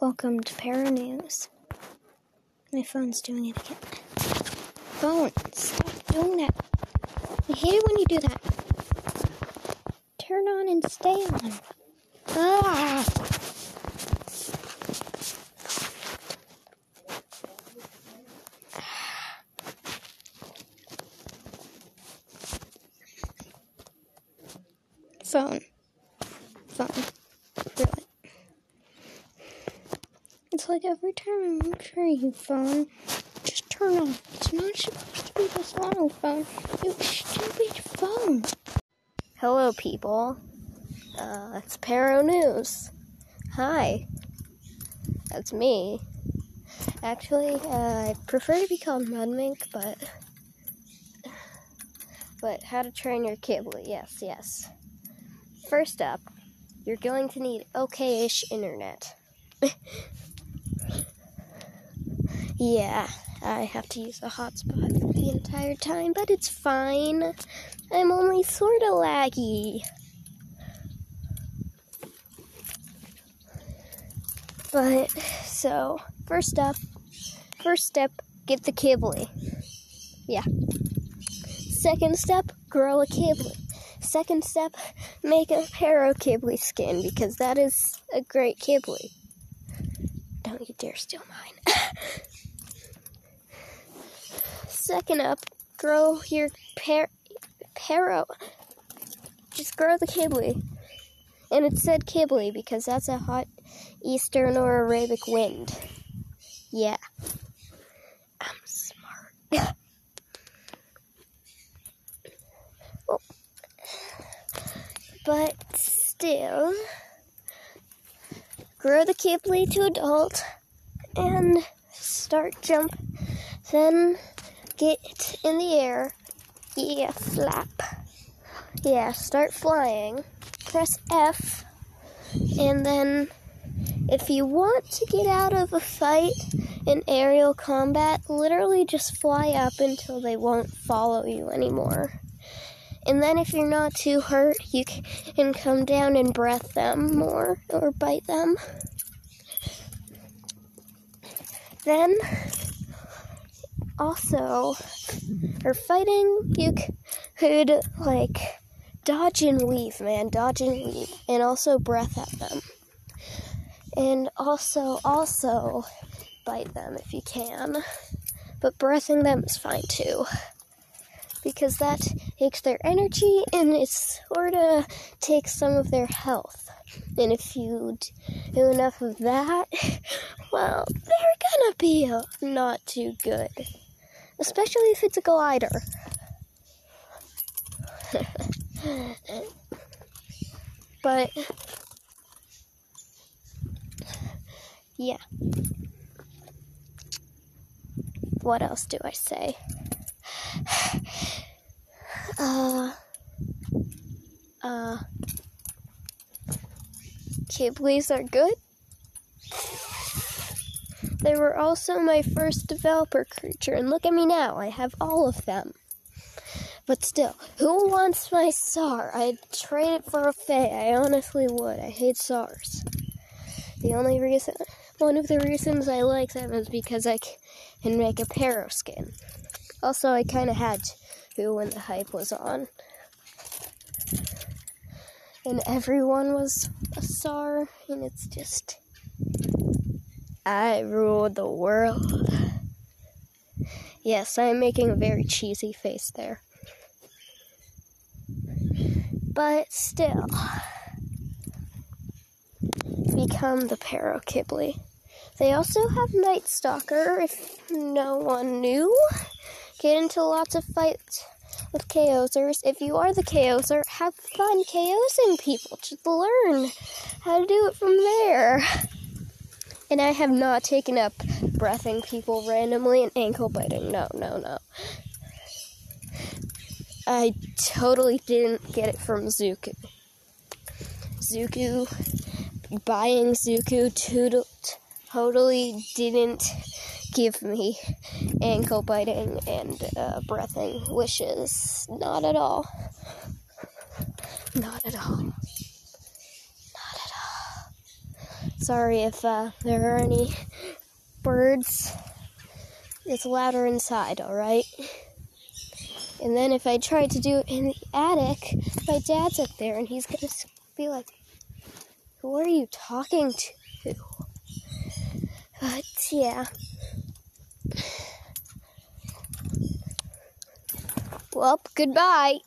Welcome to Para News. My phone's doing it again. Phone, stop doing that. I hate it when you do that. Turn on and stay on. Ah! Phone. Phone. It's like every time I'm trying you phone, just turn off. It's not supposed to be this long, phone. You stupid phone. Hello, people. Uh, it's Paro News. Hi. That's me. Actually, uh, I prefer to be called Mudmink, but. But how to train your Kibble? Yes, yes. First up, you're going to need okay-ish internet. yeah, I have to use a hotspot for the entire time, but it's fine. I'm only sorta laggy. But so, first up, first step, get the Kibble. Yeah. Second step, grow a Kibble. Second step, make a Paro Kibble skin because that is a great Kibble. Don't you dare steal mine. Second up, grow your par- Paro. Just grow the Kibble. And it said Kibble because that's a hot eastern or Arabic wind. Yeah. I'm smart. Oh. But still, grow the Kibble to adult and start jump. Then get in the air. Yeah, flap. Yeah, start flying. Press F. And then, if you want to get out of a fight in aerial combat, literally just fly up until they won't follow you anymore. And then, if you're not too hurt, you can come down and breath them more or bite them. Then, also, for fighting, you could, like, dodge and weave, man. Dodge and weave. And also breath at them. And also, also, bite them if you can. But breathing them is fine too because that takes their energy and it sort of takes some of their health. And if you do enough of that, well, they're gonna be uh, not too good. Especially if it's a glider. but, yeah. What else do I say? Uh, uh, Kibbles are good. They were also my first developer creature, and look at me now, I have all of them. But still, who wants my SAR? I'd trade it for a Fae, I honestly would. I hate SARs. The only reason, one of the reasons I like them is because I can make a Paro skin. Also, I kind of had to when the hype was on. And everyone was a SAR, and it's just. I rule the world. Yes, I'm making a very cheesy face there. But still, become the Paro Kibble. They also have Night Stalker, if no one knew get into lots of fights with Chaosers. If you are the Chaoser, have fun Chaosing people. Just learn how to do it from there. And I have not taken up breathing people randomly and ankle biting. No, no, no. I totally didn't get it from Zuku. Zuku, buying Zuku to, totally didn't give me ankle biting and uh, breathing wishes. Not at all. Not at all. Not at all. Sorry if uh, there are any birds. It's louder inside, alright? And then if I try to do it in the attic, my dad's up there and he's gonna be like, Who are you talking to? But yeah. Well, goodbye.